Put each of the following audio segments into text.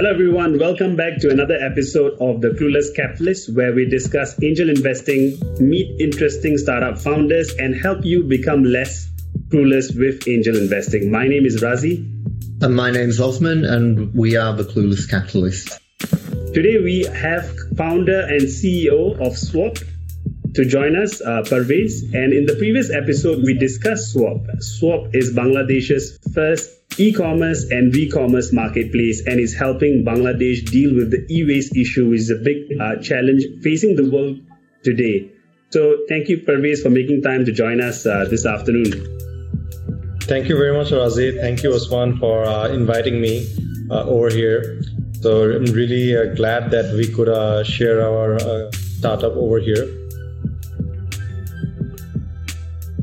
Hello, everyone. Welcome back to another episode of The Clueless Capitalist, where we discuss angel investing, meet interesting startup founders, and help you become less clueless with angel investing. My name is Razy. And my name is Osman, and we are The Clueless Capitalist. Today, we have founder and CEO of Swap to join us, uh, Parvez. And in the previous episode, we discussed Swap. Swap is Bangladesh's first e-commerce and re-commerce marketplace and is helping Bangladesh deal with the e-waste issue, which is a big uh, challenge facing the world today. So thank you, Parvez, for making time to join us uh, this afternoon. Thank you very much, Razy. Thank you, Osman, for uh, inviting me uh, over here. So I'm really uh, glad that we could uh, share our startup over here.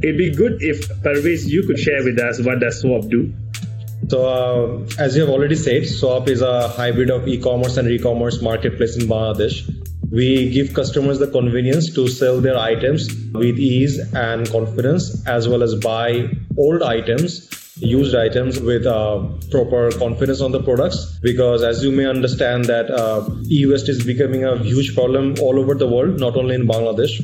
It'd be good if Parvez, you could share with us what does Swap do. So, uh, as you have already said, Swap is a hybrid of e-commerce and re-commerce marketplace in Bangladesh. We give customers the convenience to sell their items with ease and confidence, as well as buy old items, used items with uh, proper confidence on the products. Because, as you may understand, that uh, e-waste is becoming a huge problem all over the world, not only in Bangladesh.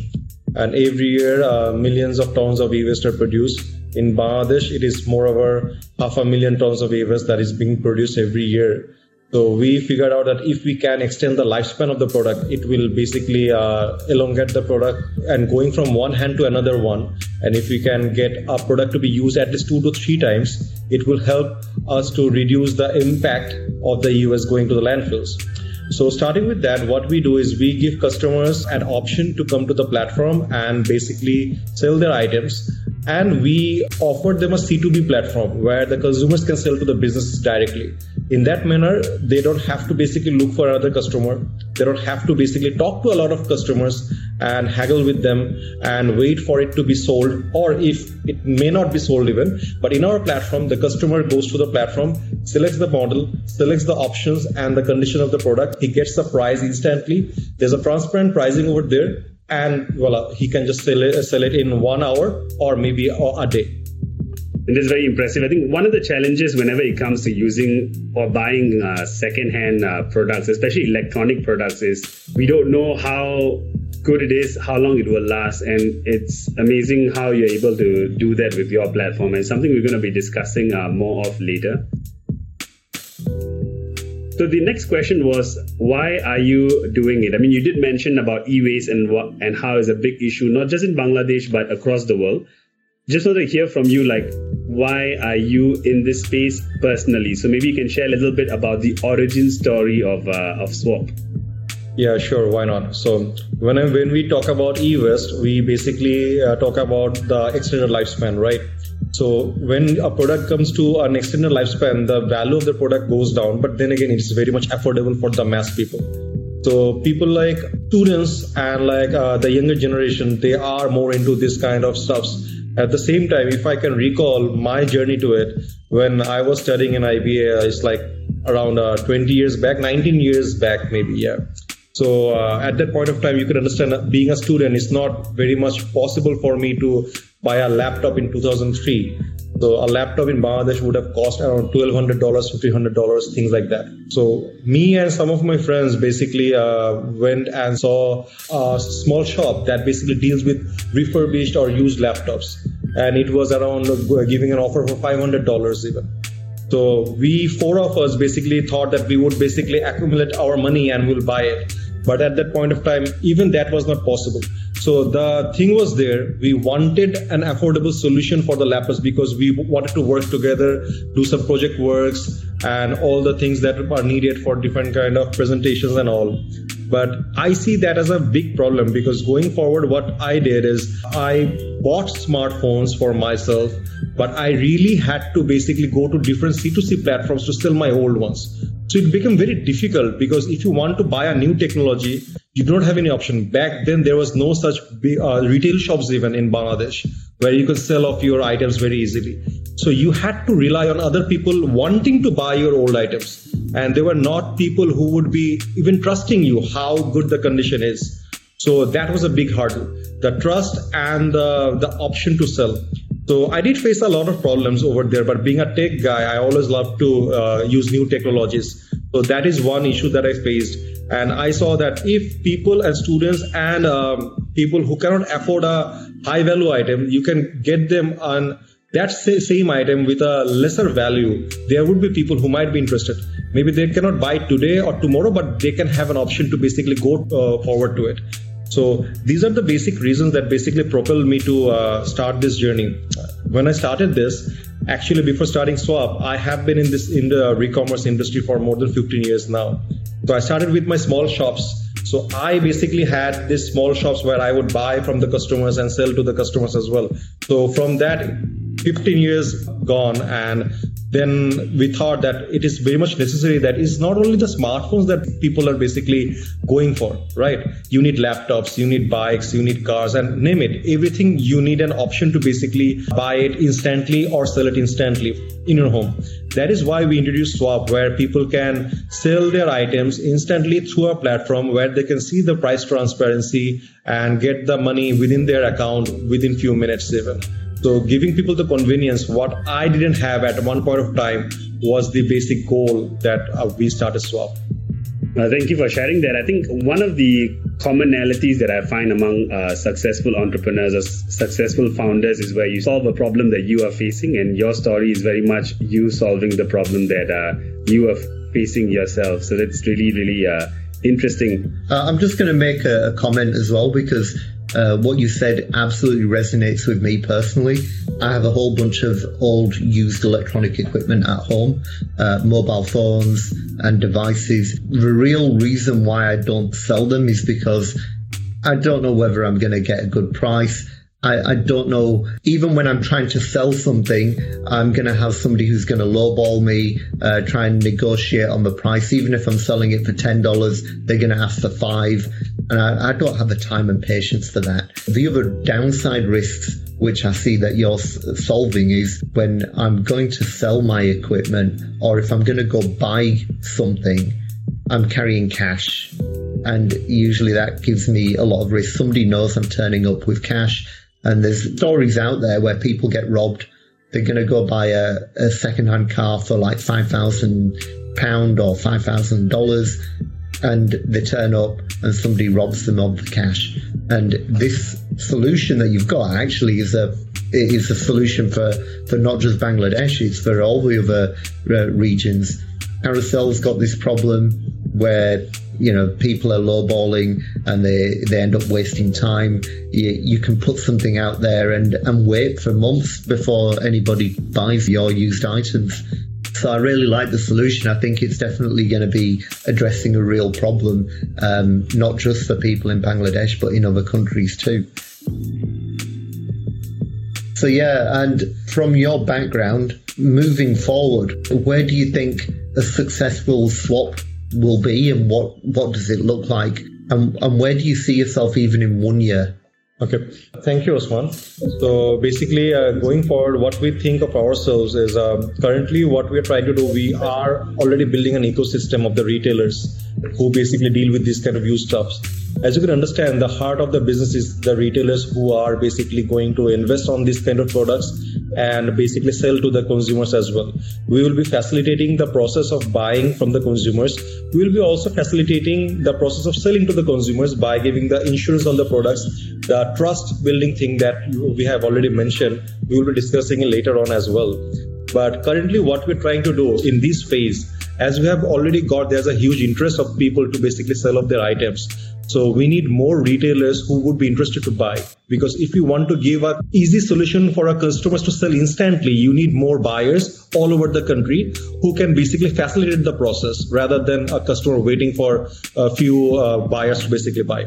And every year, uh, millions of tons of e-waste are produced in Bangladesh, it is more over half a million tons of waste that is being produced every year. So we figured out that if we can extend the lifespan of the product, it will basically uh, elongate the product and going from one hand to another one. And if we can get a product to be used at least two to three times, it will help us to reduce the impact of the US going to the landfills. So starting with that, what we do is we give customers an option to come to the platform and basically sell their items and we offered them a C2B platform where the consumers can sell to the businesses directly. In that manner, they don't have to basically look for another customer. They don't have to basically talk to a lot of customers and haggle with them and wait for it to be sold, or if it may not be sold even. But in our platform, the customer goes to the platform, selects the model, selects the options and the condition of the product. He gets the price instantly. There's a transparent pricing over there and voila, he can just sell it, sell it in one hour or maybe a day. And it's very impressive. I think one of the challenges whenever it comes to using or buying uh, second-hand uh, products, especially electronic products, is we don't know how good it is, how long it will last, and it's amazing how you're able to do that with your platform. And something we're going to be discussing uh, more of later. So the next question was, why are you doing it? I mean, you did mention about e-waste and what and how it's a big issue, not just in Bangladesh but across the world. Just want to hear from you, like, why are you in this space personally? So maybe you can share a little bit about the origin story of uh, of Swap. Yeah, sure. Why not? So when I, when we talk about e-waste, we basically uh, talk about the extended lifespan, right? So when a product comes to an extended lifespan, the value of the product goes down. But then again, it's very much affordable for the mass people. So people like students and like uh, the younger generation, they are more into this kind of stuffs. At the same time, if I can recall my journey to it, when I was studying in IBA, it's like around uh, 20 years back, 19 years back, maybe, yeah. So uh, at that point of time, you could understand being a student is not very much possible for me to buy a laptop in 2003. So a laptop in Bangladesh would have cost around $1,200, $1,500, things like that. So me and some of my friends basically uh, went and saw a small shop that basically deals with refurbished or used laptops. And it was around uh, giving an offer for $500 even. So we four of us basically thought that we would basically accumulate our money and we'll buy it. But at that point of time, even that was not possible. So the thing was there. We wanted an affordable solution for the laptops because we wanted to work together, do some project works, and all the things that are needed for different kind of presentations and all. But I see that as a big problem because going forward, what I did is I bought smartphones for myself, but I really had to basically go to different C2C platforms to sell my old ones. So it became very difficult because if you want to buy a new technology, you don't have any option. Back then, there was no such uh, retail shops even in Bangladesh where you could sell off your items very easily. So you had to rely on other people wanting to buy your old items. And they were not people who would be even trusting you how good the condition is. So that was a big hurdle. The trust and the, the option to sell. So I did face a lot of problems over there, but being a tech guy, I always love to uh, use new technologies. So that is one issue that I faced. And I saw that if people and students and um, people who cannot afford a high value item, you can get them on that same item with a lesser value, there would be people who might be interested. Maybe they cannot buy today or tomorrow, but they can have an option to basically go uh, forward to it. So these are the basic reasons that basically propelled me to uh, start this journey. When I started this, actually before starting Swap, I have been in this in the re-commerce industry for more than 15 years now. So I started with my small shops. So I basically had these small shops where I would buy from the customers and sell to the customers as well. So from that 15 years gone and then we thought that it is very much necessary that it's not only the smartphones that people are basically going for, right? You need laptops, you need bikes, you need cars, and name it. Everything you need an option to basically buy it instantly or sell it instantly in your home. That is why we introduced Swap, where people can sell their items instantly through a platform where they can see the price transparency and get the money within their account within few minutes even. So giving people the convenience, what I didn't have at one point of time was the basic goal that uh, we started Swap. Uh, thank you for sharing that. I think one of the commonalities that I find among uh, successful entrepreneurs or successful founders is where you solve a problem that you are facing, and your story is very much you solving the problem that uh, you are facing yourself. So that's really, really uh, interesting. Uh, I'm just going to make a, a comment as well because uh, what you said absolutely resonates with me personally. I have a whole bunch of old used electronic equipment at home, uh, mobile phones and devices. The real reason why I don't sell them is because I don't know whether I'm going to get a good price. I, I, don't know. Even when I'm trying to sell something, I'm going to have somebody who's going to lowball me, uh, try and negotiate on the price. Even if I'm selling it for $10, they're going to ask for five. And I, I don't have the time and patience for that. The other downside risks which I see that you're solving is when I'm going to sell my equipment or if I'm going to go buy something, I'm carrying cash. And usually that gives me a lot of risk. Somebody knows I'm turning up with cash. And there's stories out there where people get robbed. They're going to go buy a, a secondhand car for like £5,000 or $5,000 and they turn up and somebody robs them of the cash. And this solution that you've got actually is a is a solution for, for not just Bangladesh, it's for all the other uh, regions. Carousell's got this problem where you know people are lowballing and they they end up wasting time. You, you can put something out there and and wait for months before anybody buys your used items. So I really like the solution. I think it's definitely going to be addressing a real problem, um, not just for people in Bangladesh, but in other countries too. So yeah, and from your background, moving forward, where do you think a successful swap will be, and what what does it look like, and and where do you see yourself even in one year? Okay, thank you, Osman. So basically, uh, going forward, what we think of ourselves is uh, currently what we are trying to do. We are already building an ecosystem of the retailers who basically deal with these kind of used stuffs. As you can understand, the heart of the business is the retailers who are basically going to invest on these kind of products and basically sell to the consumers as well. We will be facilitating the process of buying from the consumers. We will be also facilitating the process of selling to the consumers by giving the insurance on the products, the trust building thing that we have already mentioned. We will be discussing it later on as well. But currently, what we're trying to do in this phase, as we have already got, there's a huge interest of people to basically sell off their items. So we need more retailers who would be interested to buy because if you want to give a easy solution for our customers to sell instantly, you need more buyers all over the country who can basically facilitate the process rather than a customer waiting for a few uh, buyers to basically buy.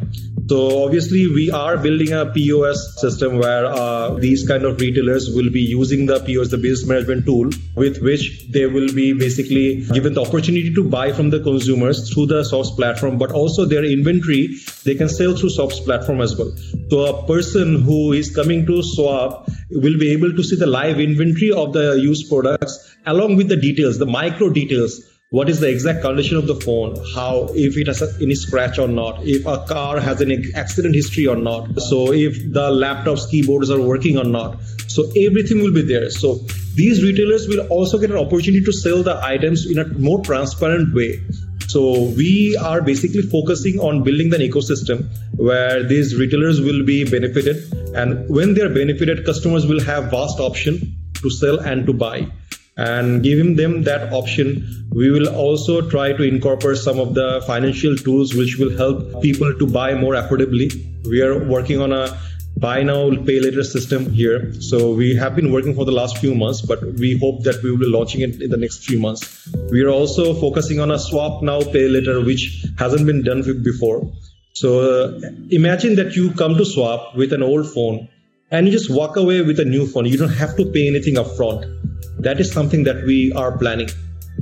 So obviously we are building a POS system where uh, these kind of retailers will be using the POS, the business management tool, with which they will be basically given the opportunity to buy from the consumers through the Swaps platform, but also their inventory they can sell through Swaps platform as well. So a person who is coming to Swap will be able to see the live inventory of the used products along with the details, the micro details what is the exact condition of the phone? How if it has any scratch or not? If a car has an accident history or not? So if the laptop's keyboards are working or not? So everything will be there. So these retailers will also get an opportunity to sell the items in a more transparent way. So we are basically focusing on building an ecosystem where these retailers will be benefited, and when they are benefited, customers will have vast option to sell and to buy. And giving them that option, we will also try to incorporate some of the financial tools which will help people to buy more affordably. We are working on a buy now pay later system here. So we have been working for the last few months but we hope that we will be launching it in the next few months. We are also focusing on a swap now pay later which hasn't been done before. So uh, imagine that you come to swap with an old phone and you just walk away with a new phone. You don't have to pay anything upfront that is something that we are planning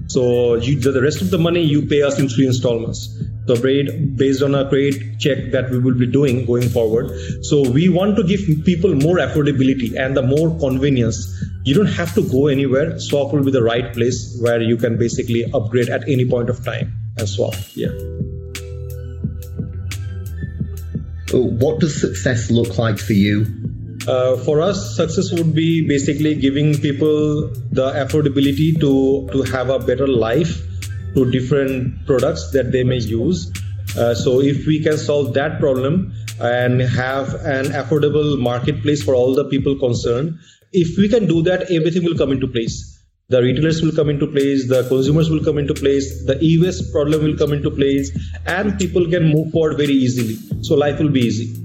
so you, the rest of the money you pay us in three installments rate based on a credit check that we will be doing going forward. So we want to give people more affordability and the more convenience. You don't have to go anywhere. Swap will be the right place where you can basically upgrade at any point of time and swap. Yeah. Uh, what does success look like for you? Uh, for us, success would be basically giving people the affordability to to have a better life to different products that they may use. Uh, so if we can solve that problem and have an affordable marketplace for all the people concerned, if we can do that, everything will come into place. The retailers will come into place, the consumers will come into place, the e-waste problem will come into place, and people can move forward very easily. So life will be easy.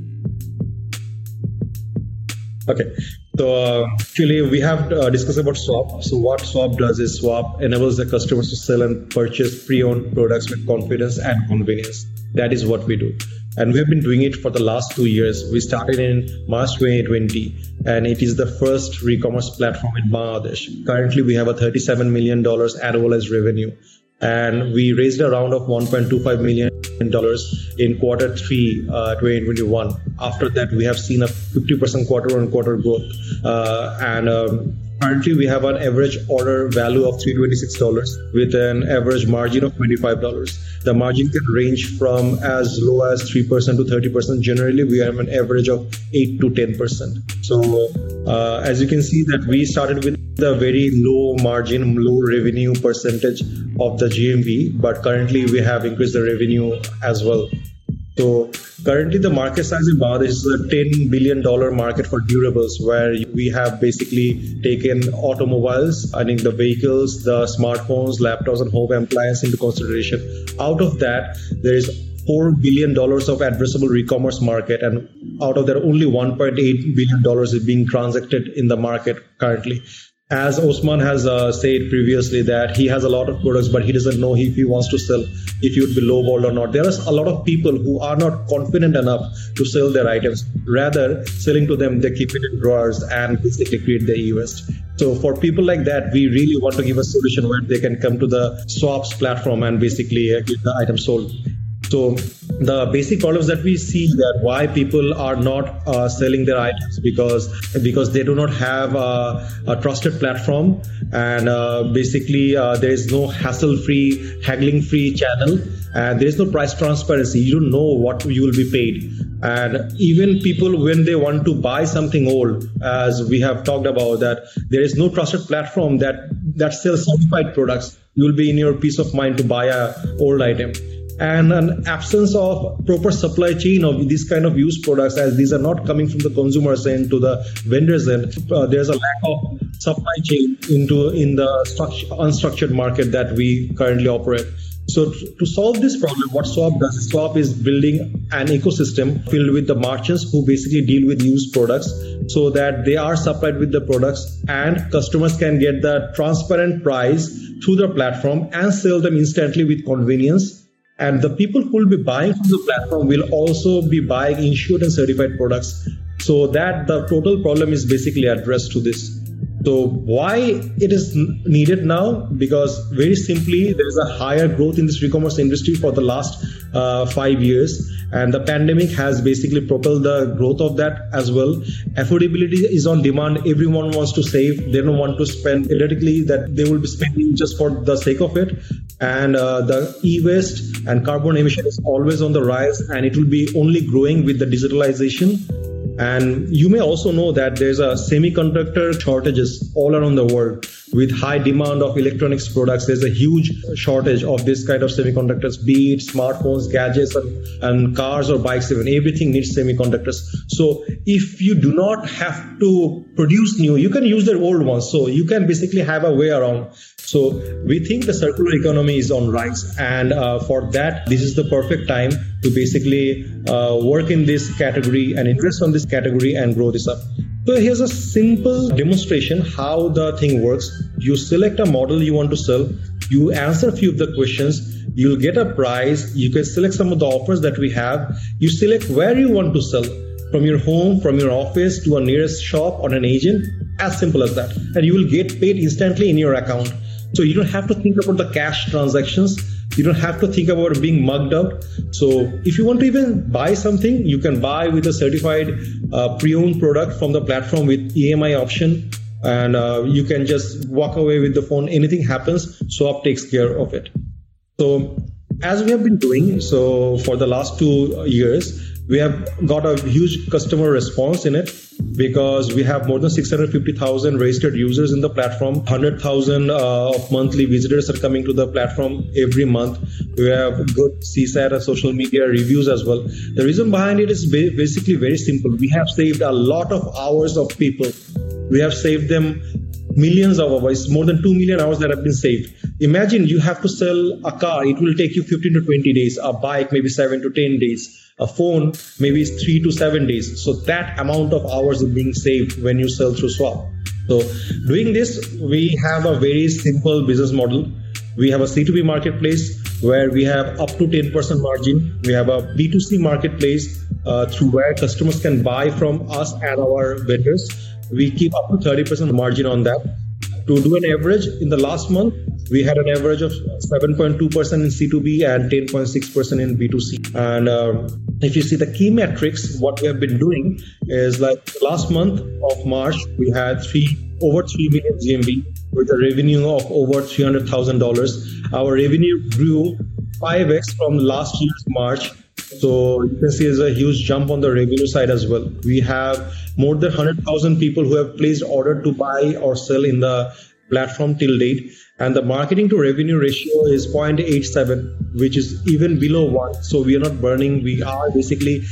Okay. So uh, actually, we have uh, discussed about Swap. So what Swap does is Swap enables the customers to sell and purchase pre-owned products with confidence and convenience. That is what we do. And we have been doing it for the last two years. We started in March 2020, and it is the first e-commerce platform in Bangladesh. Currently, we have a $37 million annualized revenue, and we raised a round of 1.25 million dollars in quarter three uh, 2021 after that we have seen a 50% quarter on quarter growth uh, and um, currently we have an average order value of $326 with an average margin of $25 the margin can range from as low as 3% to 30% generally we have an average of 8 to 10% so uh, as you can see that we started with a very low margin low revenue percentage of the gmv but currently we have increased the revenue as well so currently the market size in Bangladesh is a $10 billion market for durables where we have basically taken automobiles, I think the vehicles, the smartphones, laptops and home appliances into consideration. Out of that, there is $4 billion of addressable e-commerce market and out of that only $1.8 billion is being transacted in the market currently as Osman has uh, said previously that he has a lot of products, but he doesn't know if he wants to sell, if he would be lowballed or not. There are a lot of people who are not confident enough to sell their items. Rather, selling to them, they keep it in drawers and basically create the e-waste. So for people like that, we really want to give a solution where they can come to the swaps platform and basically uh, get the item sold. So the basic problems that we see that why people are not uh, selling their items because because they do not have a, a trusted platform and uh, basically uh, there is no hassle-free, haggling-free channel and there is no price transparency. You don't know what you will be paid. And even people when they want to buy something old, as we have talked about, that there is no trusted platform that that sells certified products. You will be in your peace of mind to buy a old item and an absence of proper supply chain of these kind of used products as these are not coming from the consumers end to the vendors end uh, there's a lack of supply chain into in the unstructured market that we currently operate. So to solve this problem, what Swap does Swap is building an ecosystem filled with the merchants who basically deal with used products so that they are supplied with the products and customers can get the transparent price through the platform and sell them instantly with convenience and the people who will be buying from the platform will also be buying insured and certified products. So that the total problem is basically addressed to this. So why it is needed now? Because very simply, there is a higher growth in this e-commerce industry for the last uh, five years, and the pandemic has basically propelled the growth of that as well. Affordability is on demand. Everyone wants to save. They don't want to spend theoretically that they will be spending just for the sake of it. And uh, the e-waste and carbon emission is always on the rise, and it will be only growing with the digitalization And you may also know that there's a semiconductor shortages all around the world with high demand of electronics products. There's a huge shortage of this kind of semiconductors, be it smartphones, gadgets, and, and cars or bikes, even everything needs semiconductors. So if you do not have to produce new, you can use the old ones. So you can basically have a way around. So we think the circular economy is on rise, and uh, for that, this is the perfect time to basically uh, work in this category and invest on this category and grow this up. So here's a simple demonstration how the thing works. You select a model you want to sell, you answer a few of the questions, you'll get a price, you can select some of the offers that we have, you select where you want to sell from your home, from your office to a nearest shop or an agent, as simple as that. And you will get paid instantly in your account. So you don't have to think about the cash transactions you don't have to think about being mugged out. So if you want to even buy something, you can buy with a certified uh, pre-owned product from the platform with EMI option, and uh, you can just walk away with the phone. Anything happens, Swap takes care of it. So as we have been doing so for the last two years we have got a huge customer response in it because we have more than 650,000 registered users in the platform. 100,000 uh, of monthly visitors are coming to the platform every month. We have good CSAT and social media reviews as well. The reason behind it is basically very simple. We have saved a lot of hours of people. We have saved them millions of hours, more than 2 million hours that have been saved. Imagine you have to sell a car, it will take you 15 to 20 days, a bike maybe 7 to 10 days a phone maybe it's three to seven days. So that amount of hours is being saved when you sell through Swap. So doing this, we have a very simple business model. We have a C2B marketplace where we have up to 10% margin. We have a B2C marketplace uh, through where customers can buy from us and our vendors. We keep up to 30% margin on that. To do an average in the last month, we had an average of 7.2% in C2B and 10.6% in B2C. And uh, if you see the key metrics, what we have been doing is like last month of March, we had three over 3 million GMV with a revenue of over $300,000. Our revenue grew 5x from last year's March. So you can see there's a huge jump on the revenue side as well. We have more than 100,000 people who have placed order to buy or sell in the platform till date and the marketing to revenue ratio is 0.87 which is even below 1 so we are not burning. We are basically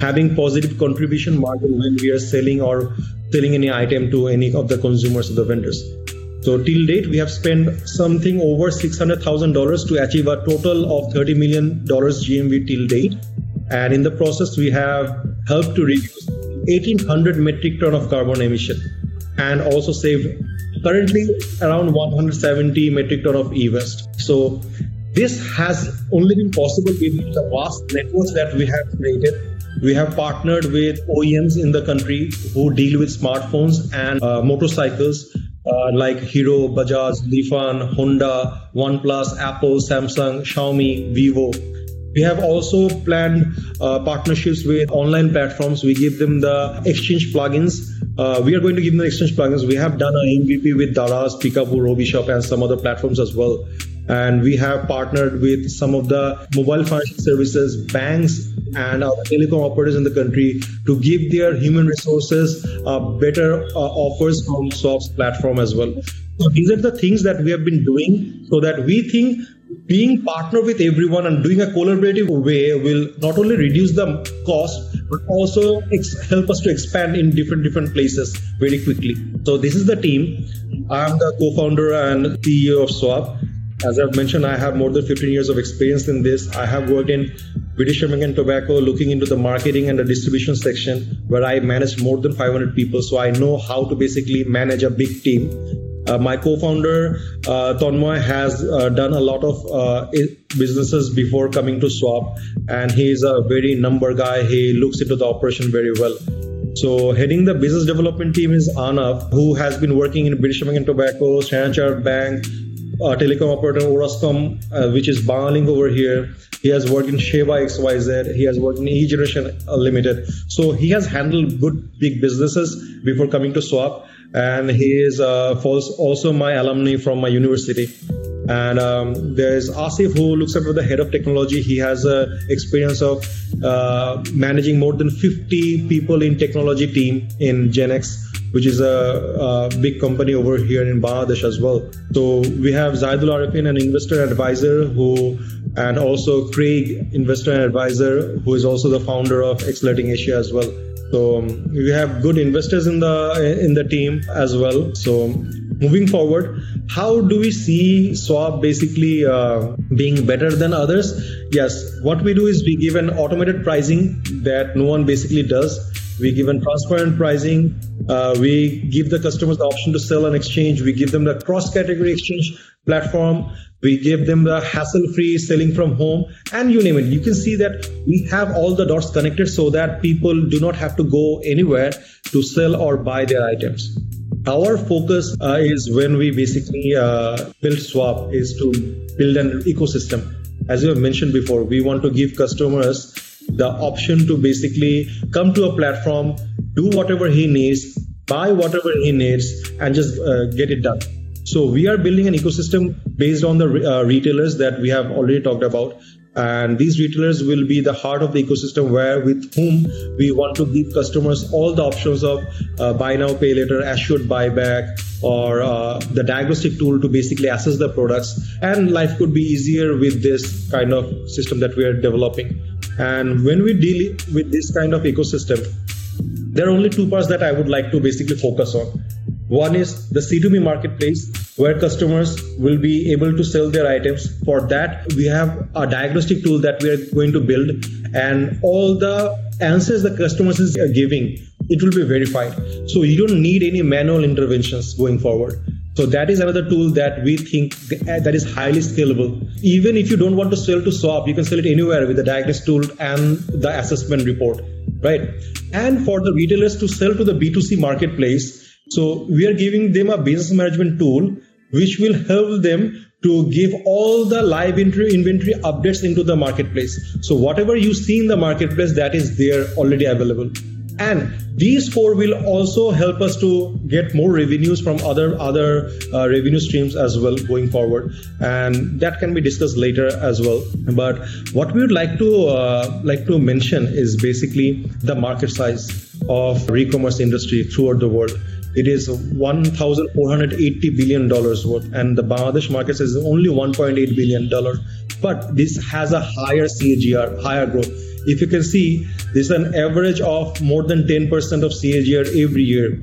having positive contribution margin when we are selling or selling any item to any of the consumers or the vendors. So till date we have spent something over $600000 to achieve a total of $30 million gmv till date. And in the process we have helped to reduce 1800 metric ton of carbon emission and also saved currently around 170 metric ton of e-waste. So this has only been possible with the vast networks that we have created. We have partnered with OEMs in the country who deal with smartphones and uh, motorcycles uh, like Hero, Bajaj, Lifan, Honda, OnePlus, Apple, Samsung, Xiaomi, Vivo. We have also planned uh, partnerships with online platforms. We give them the exchange plugins uh, we are going to give them the exchange plugins. We have done an MVP with Daraz, Pickaboo, Robishop, and some other platforms as well. And we have partnered with some of the mobile financial services, banks, and other telecom operators in the country to give their human resources uh, better uh, offers from Swap's platform as well. So these are the things that we have been doing so that we think being partner with everyone and doing a collaborative way will not only reduce the cost but also ex- help us to expand in different different places very quickly. So this is the team. I am the co-founder and ceo of swap. As i've mentioned i have more than 15 years of experience in this. I have worked in british american tobacco looking into the marketing and the distribution section where i managed more than 500 people. So i know how to basically manage a big team uh, my co-founder uh, Tonmoy has uh, done a lot of uh, businesses before coming to Swap, and he's a very number guy. He looks into the operation very well. So heading the business development team is Anav, who has been working in British American Tobacco, Standard Bank, uh, telecom operator Orascom, uh, which is Banglalink over here. He has worked in Sheba XYZ. He has worked in E Generation Limited. So he has handled good big businesses before coming to Swap and he is uh, also my alumni from my university. And um, there's Asif who looks after the head of technology. He has a experience of uh, managing more than 50 people in technology team in Genex which is a, a, big company over here in Bangladesh as well. So we have Zaidul Arifin, an investor advisor who, and also Craig, investor and advisor, who is also the founder of Accelerating Asia as well. So we have good investors in the in the team as well. So moving forward, how do we see Swap basically uh, being better than others? Yes, what we do is we give an automated pricing that no one basically does we give them transparent pricing. Uh, we give the customers the option to sell and exchange. We give them the cross-category exchange platform. We give them the hassle-free selling from home, and you name it. You can see that we have all the dots connected so that people do not have to go anywhere to sell or buy their items. Our focus uh, is when we basically uh, build Swap is to build an ecosystem. As you have mentioned before, we want to give customers the option to basically come to a platform, do whatever he needs, buy whatever he needs, and just uh, get it done. So we are building an ecosystem based on the uh, retailers that we have already talked about. And these retailers will be the heart of the ecosystem where with whom we want to give customers all the options of uh, buy now, pay later, assured buyback, or uh, the diagnostic tool to basically assess the products. And life could be easier with this kind of system that we are developing. And when we deal with this kind of ecosystem, there are only two parts that I would like to basically focus on. One is the C2B marketplace, where customers will be able to sell their items. For that, we have a diagnostic tool that we are going to build, and all the answers the customers is giving, it will be verified. So you don't need any manual interventions going forward. So that is another tool that we think that is highly scalable. Even if you don't want to sell to Swap, you can sell it anywhere with the diagnostic tool and the assessment report, right? And for the retailers to sell to the B2C marketplace, so we are giving them a business management tool which will help them to give all the live inventory updates into the marketplace. So whatever you see in the marketplace, that is there already available and these four will also help us to get more revenues from other other uh, revenue streams as well going forward. And that can be discussed later as well. But what we would like to uh, like to mention is basically the market size of re-commerce industry throughout the world. It is 1480 billion dollars worth and the bangladesh market is only 1.8 billion dollar but this has a higher CAGR higher growth if you can see, this is an average of more than 10% of CAGR every year.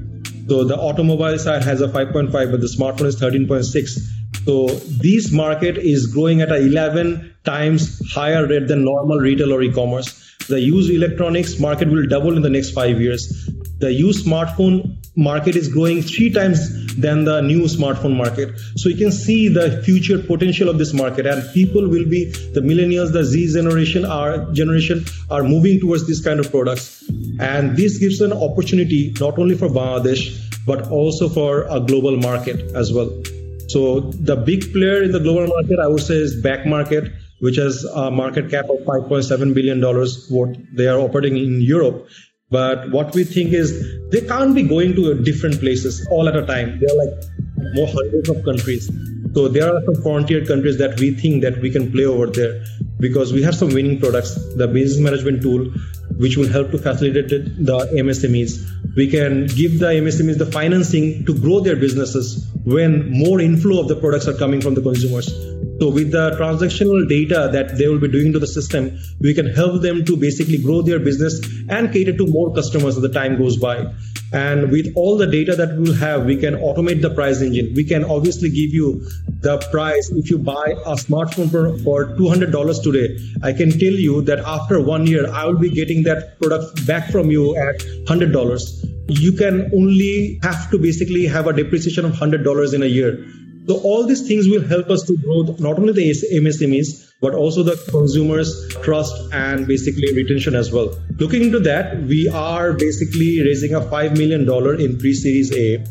So the automobile side has a 5.5, but the smartphone is 13.6. So this market is growing at a 11 times higher rate than normal retail or e-commerce. The used electronics market will double in the next five years. The used smartphone market is growing three times than the new smartphone market. So you can see the future potential of this market, and people will be the millennials, the Z generation, our generation are moving towards these kind of products, and this gives an opportunity not only for Bangladesh but also for a global market as well. So the big player in the global market, I would say, is Back Market, which has a market cap of 5.7 billion dollars. What they are operating in Europe, but what we think is they can't be going to different places all at a time. There are like more hundreds of countries. So there are some frontier countries that we think that we can play over there because we have some winning products, the business management tool, which will help to facilitate the MSMEs. We can give the MSMEs the financing to grow their businesses when more inflow of the products are coming from the consumers. So with the transactional data that they will be doing to the system, we can help them to basically grow their business and cater to more customers as the time goes by. And with all the data that we will have, we can automate the price engine. We can obviously give you the price. If you buy a smartphone for, for $200 today, I can tell you that after one year, I will be getting that product back from you at $100. You can only have to basically have a depreciation of $100 in a year. So all these things will help us to grow not only the MSMEs, but also the consumers trust and basically retention as well. Looking into that, we are basically raising a $5 million in pre-series A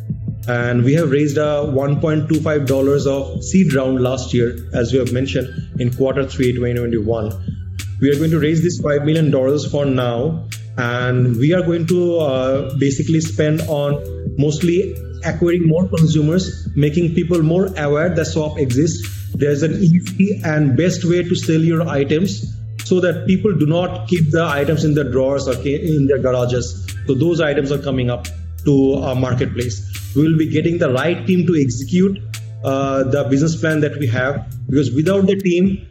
and we have raised a $1.25 of seed round last year, as we have mentioned in quarter three 2021. We are going to raise this $5 million for now and we are going to uh, basically spend on mostly acquiring more consumers, making people more aware that swap exists, there's an easy and best way to sell your items so that people do not keep the items in their drawers or in their garages. So those items are coming up to our marketplace. We will be getting the right team to execute uh, the business plan that we have because without the team,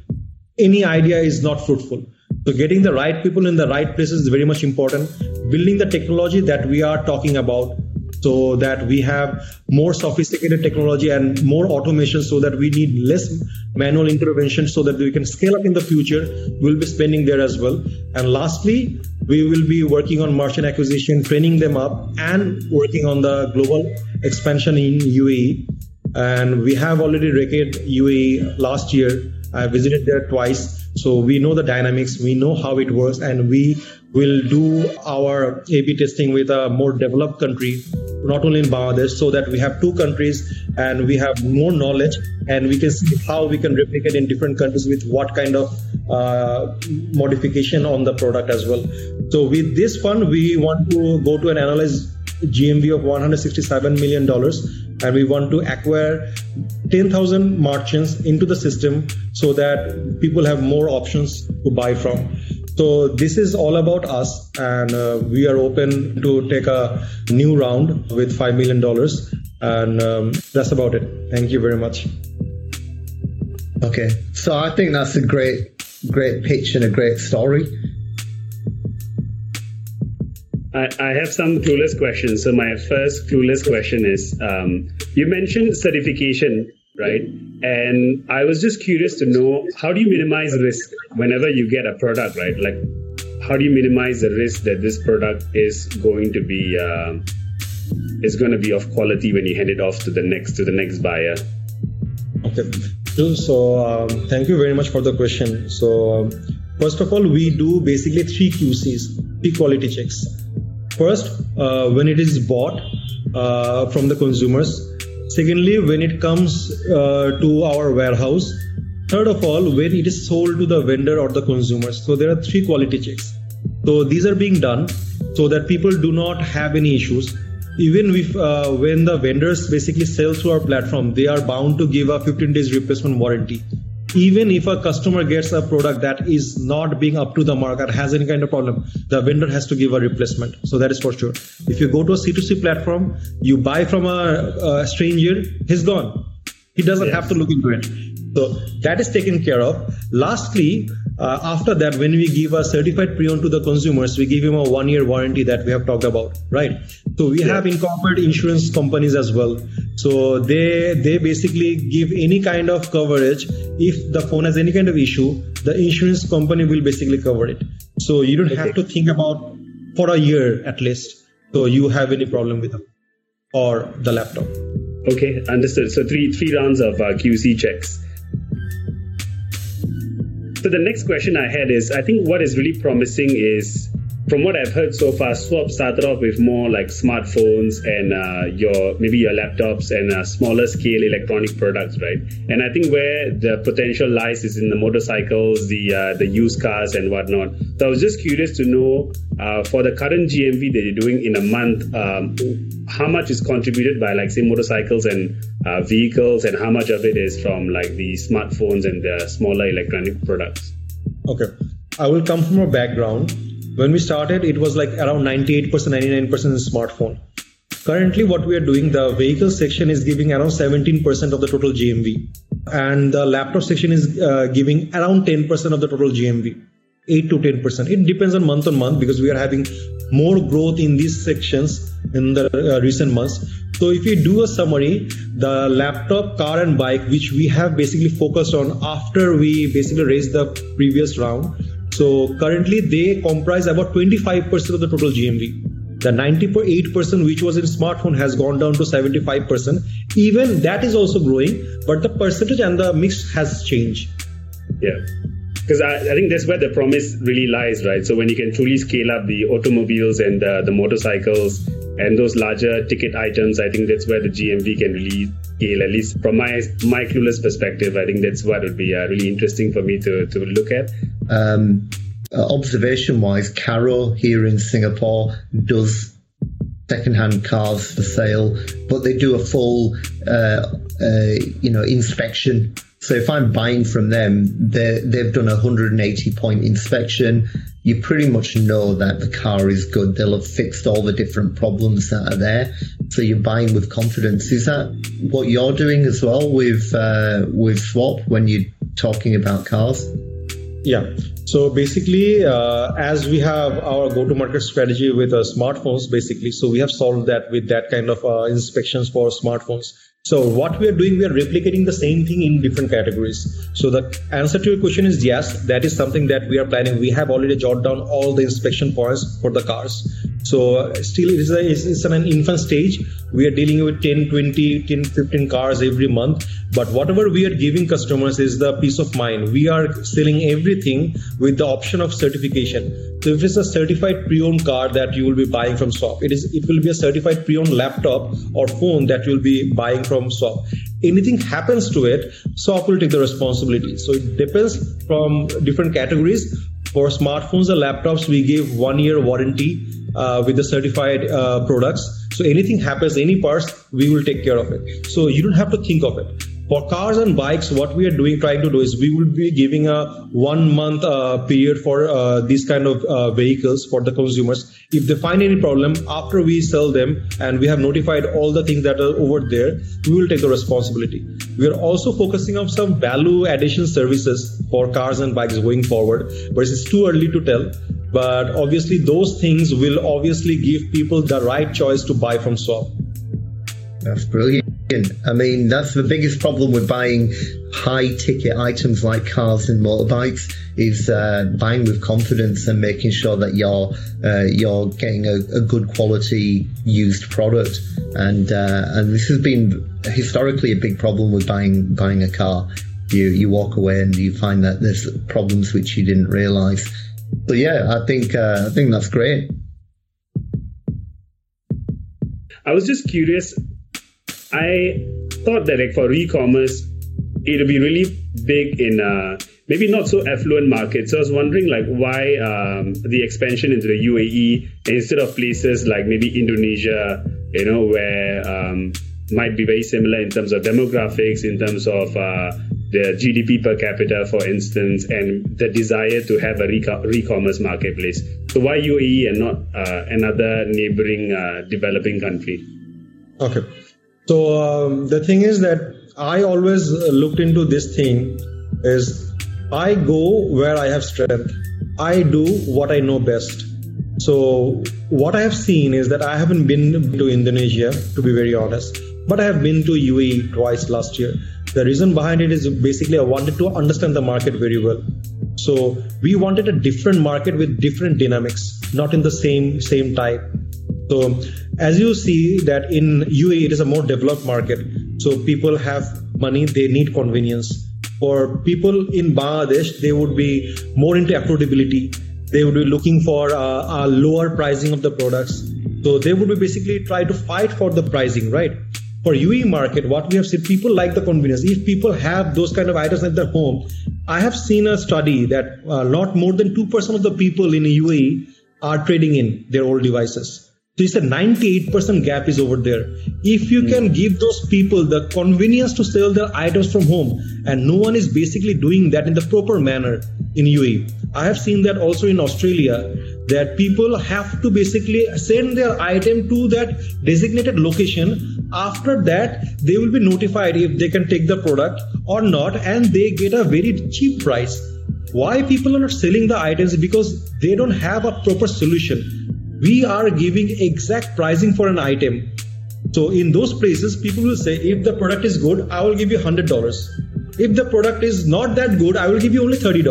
any idea is not fruitful. So getting the right people in the right places is very much important. Building the technology that we are talking about so that we have more sophisticated technology and more automation so that we need less manual intervention so that we can scale up in the future. We'll be spending there as well. And lastly we will be working on merchant acquisition training them up and working on the global expansion in uae and we have already rated uae last year. I visited there twice. So we know the dynamics, we know how it works, and we will do our A/B testing with a more developed country, not only in Bangladesh, so that we have two countries and we have more knowledge, and we can see how we can replicate in different countries with what kind of uh, modification on the product as well. So with this fund, we want to go to an analyze GMV of 167 million dollars and we want to acquire 10,000 merchants into the system so that people have more options to buy from. So this is all about us, and uh, we are open to take a new round with five million dollars, and um, that's about it. Thank you very much. Okay, so I think that's a great, great pitch and a great story. I, I have some clueless questions. So my first clueless question is: um, You mentioned certification, right? And I was just curious to know how do you minimize risk whenever you get a product, right? Like, how do you minimize the risk that this product is going to be uh, is going to be of quality when you hand it off to the next to the next buyer? Okay. So um, thank you very much for the question. So um, first of all, we do basically three QCs, three quality checks. First, uh, when it is bought uh, from the consumers. Secondly, when it comes uh, to our warehouse. Third of all, when it is sold to the vendor or the consumers. So there are three quality checks. So these are being done so that people do not have any issues. Even if uh, when the vendors basically sell through our platform, they are bound to give a 15 days replacement warranty even if a customer gets a product that is not being up to the mark or has any kind of problem, the vendor has to give a replacement. So that is for sure. If you go to a C2C platform, you buy from a, a stranger, he's gone. He doesn't yes. have to look into it. So that is taken care of. Lastly, uh, after that, when we give a certified pre-owned to the consumers, we give him a one-year warranty that we have talked about, right? So we yeah. have incorporated insurance companies as well. So they they basically give any kind of coverage if the phone has any kind of issue, the insurance company will basically cover it. So you don't okay. have to think about for a year at least. So you have any problem with them or the laptop. Okay, understood. So three three rounds of uh, QC checks. So the next question I had is I think what is really promising is from what I've heard so far, Swap started off with more like smartphones and uh, your maybe your laptops and uh, smaller scale electronic products, right? And I think where the potential lies is in the motorcycles, the uh, the used cars and whatnot. So I was just curious to know uh, for the current GMV that you're doing in a month, um, how much is contributed by like say motorcycles and uh, vehicles, and how much of it is from like the smartphones and the smaller electronic products. Okay, I will come from a background when we started, it was like around 98%, 99% in smartphone. Currently, what we are doing, the vehicle section is giving around 17% of the total GMV, and the laptop section is uh, giving around 10% of the total GMV. 8 to 10%. It depends on month on month because we are having more growth in these sections in the uh, recent months. So if we do a summary, the laptop, car and bike, which we have basically focused on after we basically raised the previous round, so currently they comprise about 25% of the total GMV. The 98% which was in smartphone has gone down to 75%. Even that is also growing, but the percentage and the mix has changed. Yeah because I, I, think that's where the promise really lies, right? So when you can truly scale up the automobiles and uh, the motorcycles and those larger ticket items, I think that's where the GMV can really scale. At least from my my clueless perspective, I think that's what would be uh, really interesting for me to to look at. Um, uh, observation wise, Carro here in Singapore does second-hand cars for sale, but they do a full, uh, uh, you know, inspection So if I'm buying from them, they've done a 180 point inspection. You pretty much know that the car is good. They'll have fixed all the different problems that are there. So you're buying with confidence. Is that what you're doing as well with uh, with Swap when you're talking about cars? Yeah. So basically, uh, as we have our go-to-market strategy with uh, smartphones, basically, so we have solved that with that kind of uh, inspections for smartphones. So what we are doing, we are replicating the same thing in different categories. So the answer to your question is yes, that is something that we are planning. We have already jotted down all the inspection points for the cars. So still it is a, it's, it's an infant stage. We are dealing with 10, 20, 10, 15 cars every month. But whatever we are giving customers is the peace of mind. We are selling everything with the option of certification. So if it's a certified pre-owned car that you will be buying from Swap, it is it will be a certified pre-owned laptop or phone that you will be buying from Swap. Anything happens to it, Swap will take the responsibility. So it depends from different categories. For smartphones or laptops, we give one year warranty uh, with the certified uh, products. So anything happens, any parts, we will take care of it. So you don't have to think of it. For cars and bikes, what we are doing, trying to do is we will be giving a one month uh, period for uh, these kind of uh, vehicles for the consumers. If they find any problem after we sell them and we have notified all the things that are over there, we will take the responsibility. We are also focusing on some value addition services for cars and bikes going forward, but it's too early to tell but obviously those things will obviously give people the right choice to buy from swap. That's brilliant. I mean that's the biggest problem with buying high ticket items like cars and motorbikes is uh, buying with confidence and making sure that you're uh, you're getting a, a, good quality used product. And uh, and this has been historically a big problem with buying buying a car. You you walk away and you find that there's problems which you didn't realize so yeah, I think uh, I think that's great. I was just curious. I thought that like for e-commerce, it'll be really big in uh, maybe not so affluent markets. So I was wondering like why um, the expansion into the UAE instead of places like maybe Indonesia, you know, where um, might be very similar in terms of demographics, in terms of uh, the GDP per capita, for instance, and the desire to have a re-commerce marketplace. So why UAE and not uh, another neighboring uh, developing country? Okay. So um, the thing is that I always looked into this thing is I go where I have strength. I do what I know best. So what I have seen is that I haven't been to Indonesia, to be very honest, but I have been to UAE twice last year. The reason behind it is basically I wanted to understand the market very well. So we wanted a different market with different dynamics, not in the same same type. So as you see that in UAE it is a more developed market. So people have money, they need convenience. For people in Bangladesh, they would be more into affordability. They would be looking for a, a lower pricing of the products. So they would be basically try to fight for the pricing, right? For UAE market, what we have seen, people like the convenience. If people have those kind of items at their home, I have seen a study that a uh, lot more than 2% of the people in UAE are trading in their old devices. So it's a 98% gap is over there. If you can hmm. give those people the convenience to sell their items from home, and no one is basically doing that in the proper manner in UAE. I have seen that also in Australia that people have to basically send their item to that designated location after that they will be notified if they can take the product or not and they get a very cheap price why people are not selling the items because they don't have a proper solution we are giving exact pricing for an item. So in those places people will say if the product is good i will give you $100 if the product is not that good i will give you only $30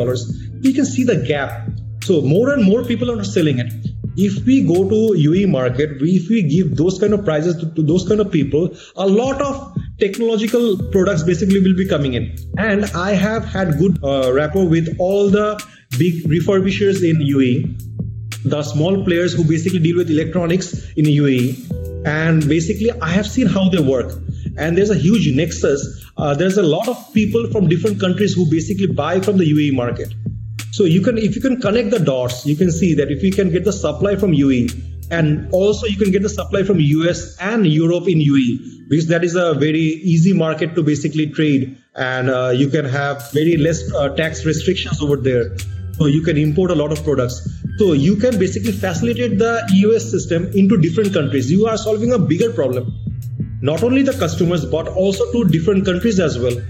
you can see the gap. So more and more people are selling it. If we go to UE market, if we give those kind of prices to, to those kind of people, a lot of technological products basically will be coming in. And I have had good uh, rapport with all the big refurbishers in UAE, the small players who basically deal with electronics in UAE. And basically, I have seen how they work. And there's a huge nexus. Uh, there's a lot of people from different countries who basically buy from the UAE market. So you can, if you can connect the dots, you can see that if you can get the supply from UAE, and also you can get the supply from US and Europe in UAE because that is a very easy market to basically trade and uh, you can have very less uh, tax restrictions over there so you can import a lot of products so you can basically facilitate the EOS system into different countries you are solving a bigger problem not only the customers but also to different countries as well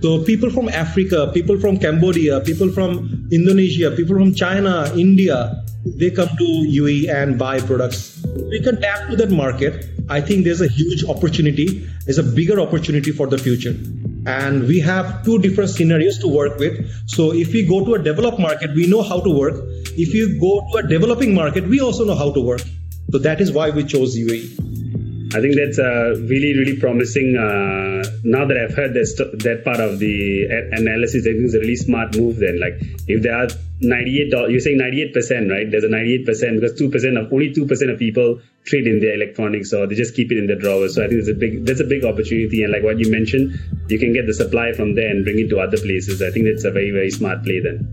so people from Africa, people from Cambodia, people from Indonesia, people from China, India, they come to UAE and buy products. We can tap to that market. I think there's a huge opportunity, there's a bigger opportunity for the future. And we have two different scenarios to work with. So if we go to a developed market, we know how to work. If you go to a developing market, we also know how to work. So that is why we chose UAE. I think that's a really, really promising. Uh, now that I've heard that that part of the analysis, I think it's a really smart move. Then, like, if there are 98, you're saying 98 percent, right? There's a 98 percent because two percent of only two percent of people trade in their electronics, or they just keep it in their drawers. So I think there's a big, that's a big opportunity. And like what you mentioned, you can get the supply from there and bring it to other places. I think that's a very, very smart play. Then.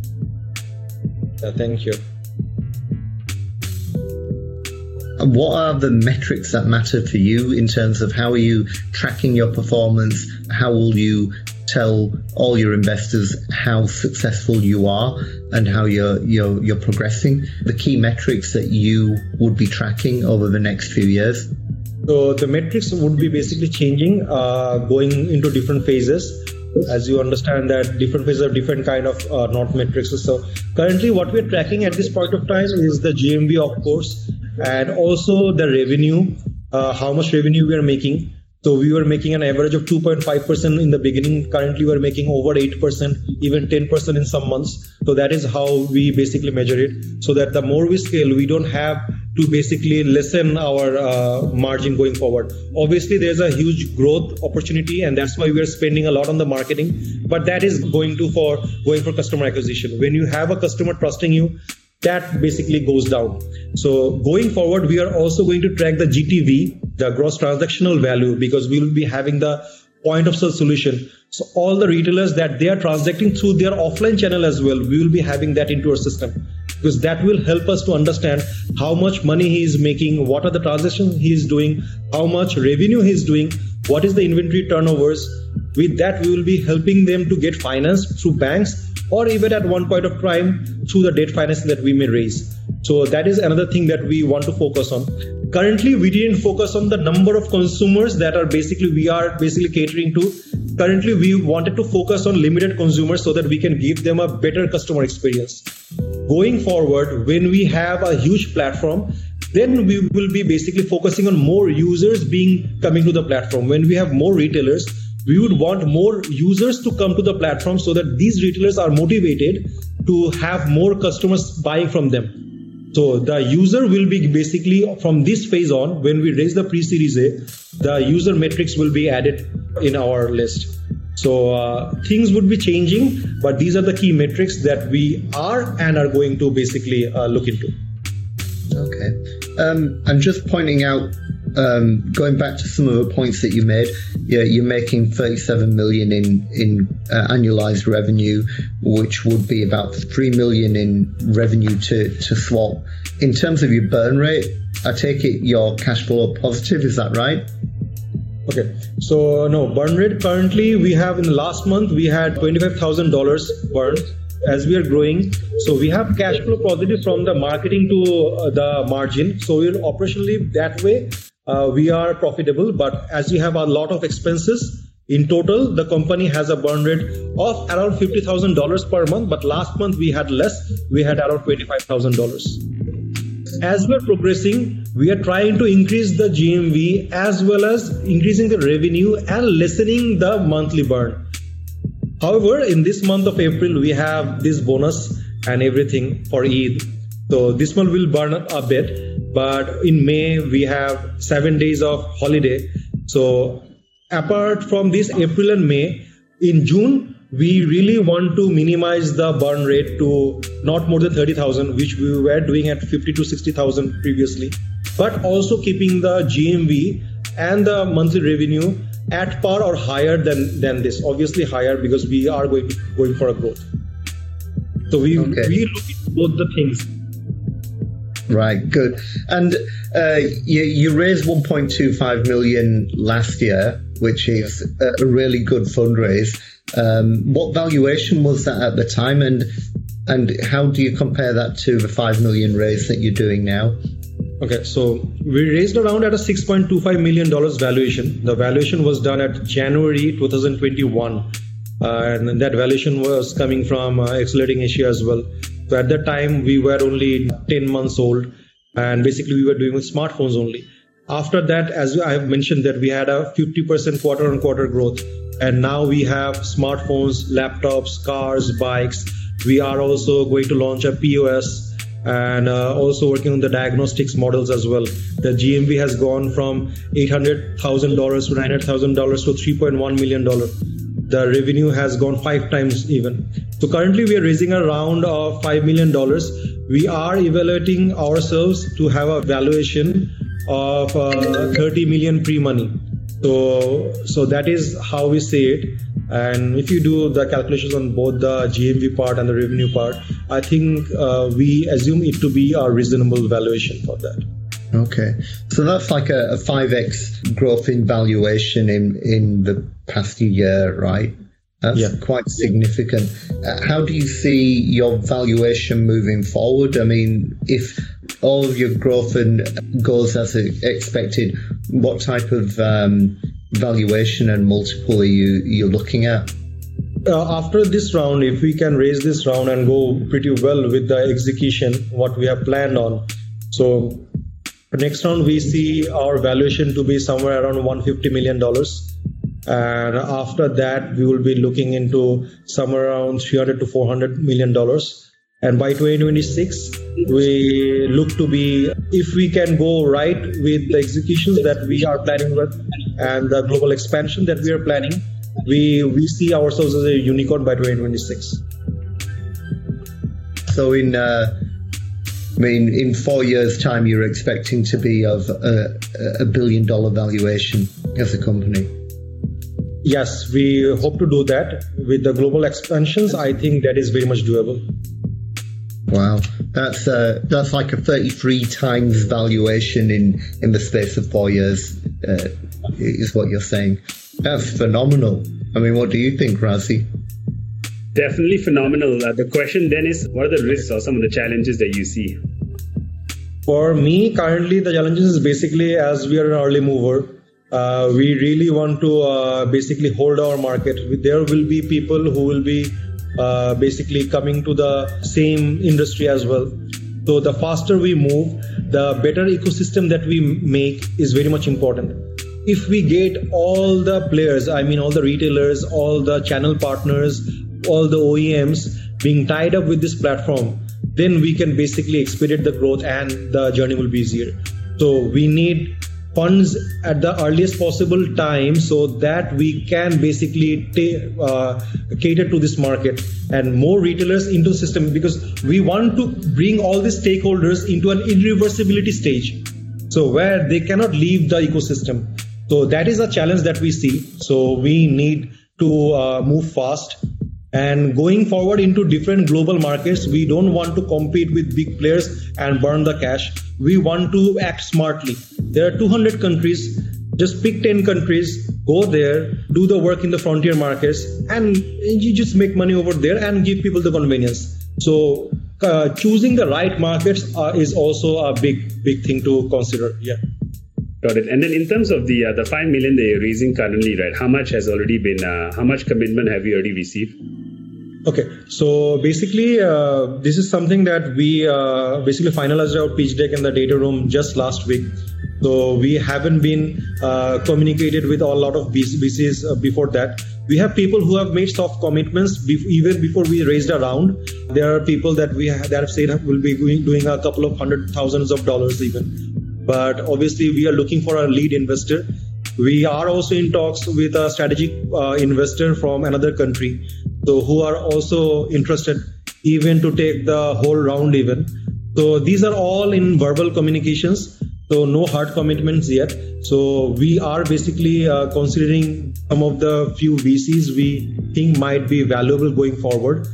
Yeah, thank you what are the metrics that matter for you in terms of how are you tracking your performance? How will you tell all your investors how successful you are and how you're you're you're progressing? The key metrics that you would be tracking over the next few years. So the metrics would be basically changing, uh, going into different phases as you understand that different phases have different kind of uh, not metrics so currently what we're tracking at this point of time is the gmv of course and also the revenue, uh, how much revenue we are making. So we were making an average of 2.5% in the beginning. Currently, we're making over 8%, even 10% in some months. So that is how we basically measure it. So that the more we scale, we don't have to basically lessen our uh, margin going forward. Obviously, there's a huge growth opportunity, and that's why we are spending a lot on the marketing. But that is going to for going for customer acquisition. When you have a customer trusting you, that basically goes down. So going forward, we are also going to track the GTV, the gross transactional value, because we will be having the point of sale solution. So all the retailers that they are transacting through their offline channel as well, we will be having that into our system because that will help us to understand how much money he is making, what are the transactions he is doing, how much revenue he is doing, what is the inventory turnovers. With that, we will be helping them to get finance through banks or even at one point of time through the debt financing that we may raise. So that is another thing that we want to focus on. Currently, we didn't focus on the number of consumers that are basically we are basically catering to. Currently, we wanted to focus on limited consumers so that we can give them a better customer experience. Going forward, when we have a huge platform, then we will be basically focusing on more users being coming to the platform. When we have more retailers, we would want more users to come to the platform so that these retailers are motivated to have more customers buying from them. So the user will be basically from this phase on, when we raise the pre-series A, the user metrics will be added in our list. So uh, things would be changing, but these are the key metrics that we are and are going to basically uh, look into. Okay. Um, I'm just pointing out um, going back to some of the points that you made, yeah, you're making 37 million in in uh, annualized revenue, which would be about 3 million in revenue to to swap. In terms of your burn rate, I take it your cash flow positive. Is that right? Okay, so no burn rate. Currently, we have in the last month we had twenty five thousand dollars burned as we are growing. So we have cash flow positive from the marketing to uh, the margin. So we're operationally that way uh, we are profitable. But as we have a lot of expenses, in total, the company has a burn rate of around $50,000 per month. But last month we had less, we had around $25,000. As we're progressing, we are trying to increase the GMV as well as increasing the revenue and lessening the monthly burn. However, in this month of April, we have this bonus and everything for Eid. So this month will burn up a bit but in May we have seven days of holiday. So apart from this April and May, in June we really want to minimize the burn rate to not more than 30,000, which we were doing at 50 to 60,000 previously, but also keeping the GMV and the monthly revenue at par or higher than, than this. Obviously higher because we are going going for a growth. So we okay. we look at both the things Right, good. And uh, you, you raised 1.25 million last year, which is a really good fundraise. Um, what valuation was that at the time, and and how do you compare that to the five million raise that you're doing now? Okay, so we raised around at a 6.25 million dollars valuation. The valuation was done at January 2021, uh, and that valuation was coming from uh, Accelerating Asia as well. So at that time, we were only 10 months old, and basically we were doing with smartphones only. After that, as I have mentioned, that we had a 50% quarter-on-quarter growth, and now we have smartphones, laptops, cars, bikes. We are also going to launch a POS and uh, also working on the diagnostics models as well. The GMV has gone from $800,000 to $900,000 to $3.1 million. The revenue has gone five times even. So currently we are raising a round of $5 million. We are evaluating ourselves to have a valuation of uh, 30 million pre-money. So, so that is how we see it. And if you do the calculations on both the GMV part and the revenue part, I think uh, we assume it to be a reasonable valuation for that. Okay, so that's like a, a 5x growth in valuation in in the past year, right? That's yeah. quite significant. Uh, how do you see your valuation moving forward? I mean, if all of your growth and goals as expected, what type of um, valuation and multiple are you you're looking at? Uh, after this round, if we can raise this round and go pretty well with the execution, what we have planned on, so next round we see our valuation to be somewhere around 150 million dollars. And after that we will be looking into somewhere around 300 to 400 million dollars. And by 2026 we look to be if we can go right with the executions that we are planning with and the global expansion that we are planning we we see ourselves as a unicorn by 2026 so in uh, I mean, in four years' time, you're expecting to be of a, a billion dollar valuation as a company. Yes, we hope to do that. With the global expansions, I think that is very much doable. Wow, that's uh, that's like a 33 times valuation in in the space of four years, uh, is what you're saying. That's phenomenal. I mean, what do you think, Razy? Definitely phenomenal. Uh, the question then is, what are the risks or some of the challenges that you see? For me, currently, the challenges is basically as we are an early mover, uh, we really want to uh, basically hold our market. There will be people who will be uh, basically coming to the same industry as well. So the faster we move, the better ecosystem that we make is very much important. If we get all the players, I mean all the retailers, all the channel partners, all the OEMs being tied up with this platform, then we can basically expedite the growth and the journey will be easier. So we need funds at the earliest possible time so that we can basically t- uh, cater to this market and more retailers into the system because we want to bring all the stakeholders into an irreversibility stage. So where they cannot leave the ecosystem. So that is a challenge that we see. So we need to uh, move fast and going forward into different global markets, we don't want to compete with big players and burn the cash. We want to act smartly. There are 200 countries. Just pick 10 countries, go there, do the work in the frontier markets, and you just make money over there and give people the convenience. So, uh, choosing the right markets uh, is also a big, big thing to consider. Yeah. Got it. And then in terms of the uh, the five million that you're raising currently, right? How much has already been? Uh, how much commitment have you already received? Okay, so basically, uh, this is something that we uh, basically finalized our pitch deck in the data room just last week. So we haven't been uh, communicated with a lot of VCs uh, before that. We have people who have made soft commitments even before we raised a round. There are people that we that have said will be doing a couple of hundred thousands of dollars even. But obviously, we are looking for a lead investor. We are also in talks with a strategic uh, investor from another country so who are also interested even to take the whole round even so these are all in verbal communications so no hard commitments yet so we are basically uh, considering some of the few vcs we think might be valuable going forward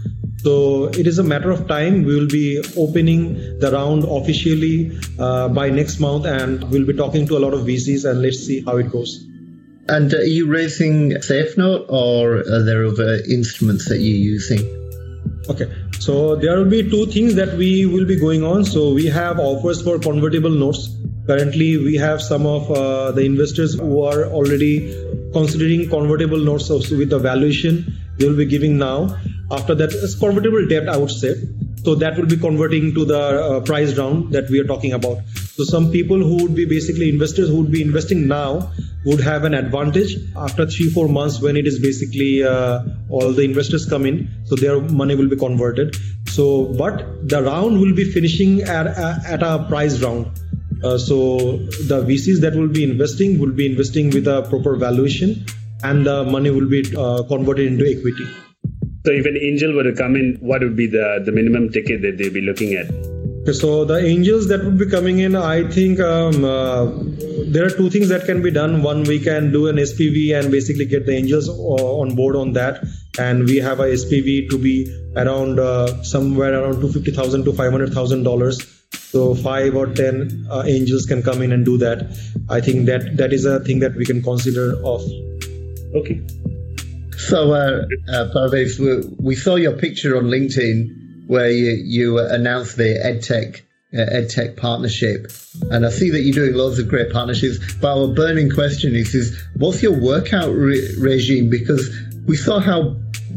So it is a matter of time. We will be opening the round officially uh, by next month, and we'll be talking to a lot of VCs, and let's see how it goes. And are you raising SAFE note, or are there other instruments that you're using? Okay, so there will be two things that we will be going on. So we have offers for convertible notes. Currently, we have some of uh, the investors who are already considering convertible notes with the valuation they will be giving now. After that, it's convertible debt, I would say. So that will be converting to the uh, price round that we are talking about. So some people who would be basically investors who would be investing now would have an advantage after three four months when it is basically uh, all the investors come in. So their money will be converted. So but the round will be finishing at at a price round. Uh, so the VCs that will be investing will be investing with a proper valuation, and the money will be uh, converted into equity. So if an angel were to come in, what would be the, the minimum ticket that they'd be looking at? So the angels that would be coming in, I think um, uh, there are two things that can be done. One, we can do an SPV and basically get the angels uh, on board on that, and we have a SPV to be around uh, somewhere around two fifty thousand to five hundred thousand dollars. So five or ten uh, angels can come in and do that. I think that that is a thing that we can consider of. Okay. So, uh, uh, Parvez, we, saw your picture on LinkedIn where you, you announced the EdTech uh, EdTech partnership, and I see that you're doing loads of great partnerships. But our burning question is: is what's your workout re- regime? Because we saw how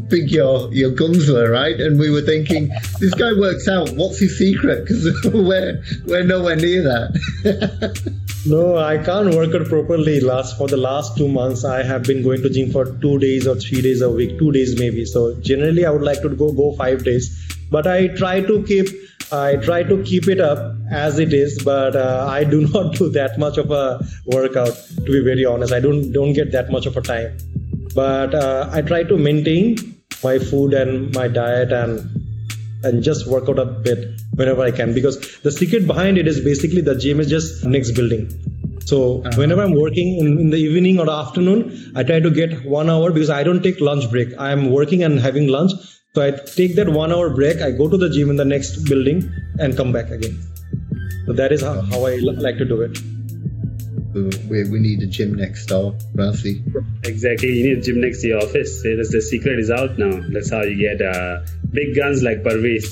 big your your guns were, right? And we were thinking, this guy works out. What's his secret? Because we're we're nowhere near that. no, I can't work out properly. Last for the last two months, I have been going to gym for two days or three days a week, two days maybe. So generally, I would like to go go five days, but I try to keep. I try to keep it up as it is, but uh, I do not do that much of a workout. To be very honest, I don't don't get that much of a time but uh, I try to maintain my food and my diet and and just work out a bit whenever I can because the secret behind it is basically the gym is just next building. So uh-huh. whenever I'm working in, in, the evening or afternoon, I try to get one hour because I don't take lunch break. I'm working and having lunch. So I take that one hour break. I go to the gym in the next building and come back again. So that is how, how I like to do it we, we need a gym next door, Rafi. Exactly, you need a gym next to your office. That's the secret is out now. That's how you get uh, big guns like Parvez.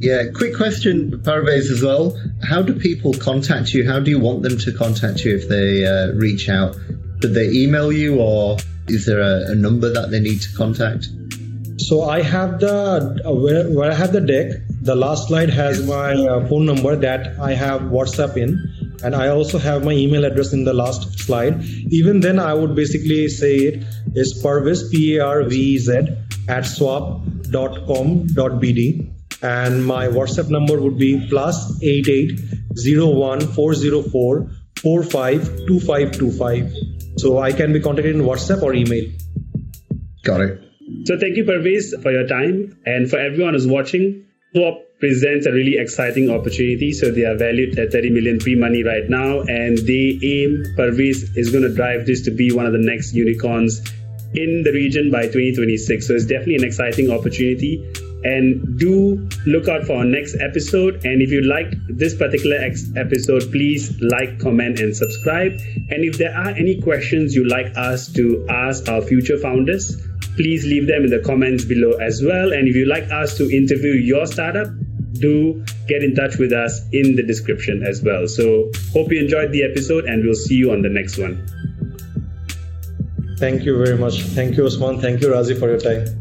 Yeah, quick question, Parvez, as well. How do people contact you? How do you want them to contact you if they uh, reach out? Did they email you, or is there a, a number that they need to contact? So I have the uh, where, where I have the deck. The last slide has my uh, phone number that I have WhatsApp in and I also have my email address in the last slide. Even then, I would basically say it is Parvez, P A R V E Z, at swap.com.bd. And my WhatsApp number would be plus 8801 So I can be contacted in WhatsApp or email. Got it. So thank you, Parvez, for your time. And for everyone who's watching, Swap presents a really exciting opportunity. So they are valued at 30 million pre-money right now, and they aim Parvez is going to drive this to be one of the next unicorns in the region by 2026. So it's definitely an exciting opportunity. And do look out for our next episode. And if you liked this particular ex- episode, please like, comment, and subscribe. And if there are any questions you'd like us to ask our future founders, please leave them in the comments below as well. And if you'd like us to interview your startup, do get in touch with us in the description as well. So, hope you enjoyed the episode, and we'll see you on the next one. Thank you very much. Thank you, Osman. Thank you, Razy, for your time.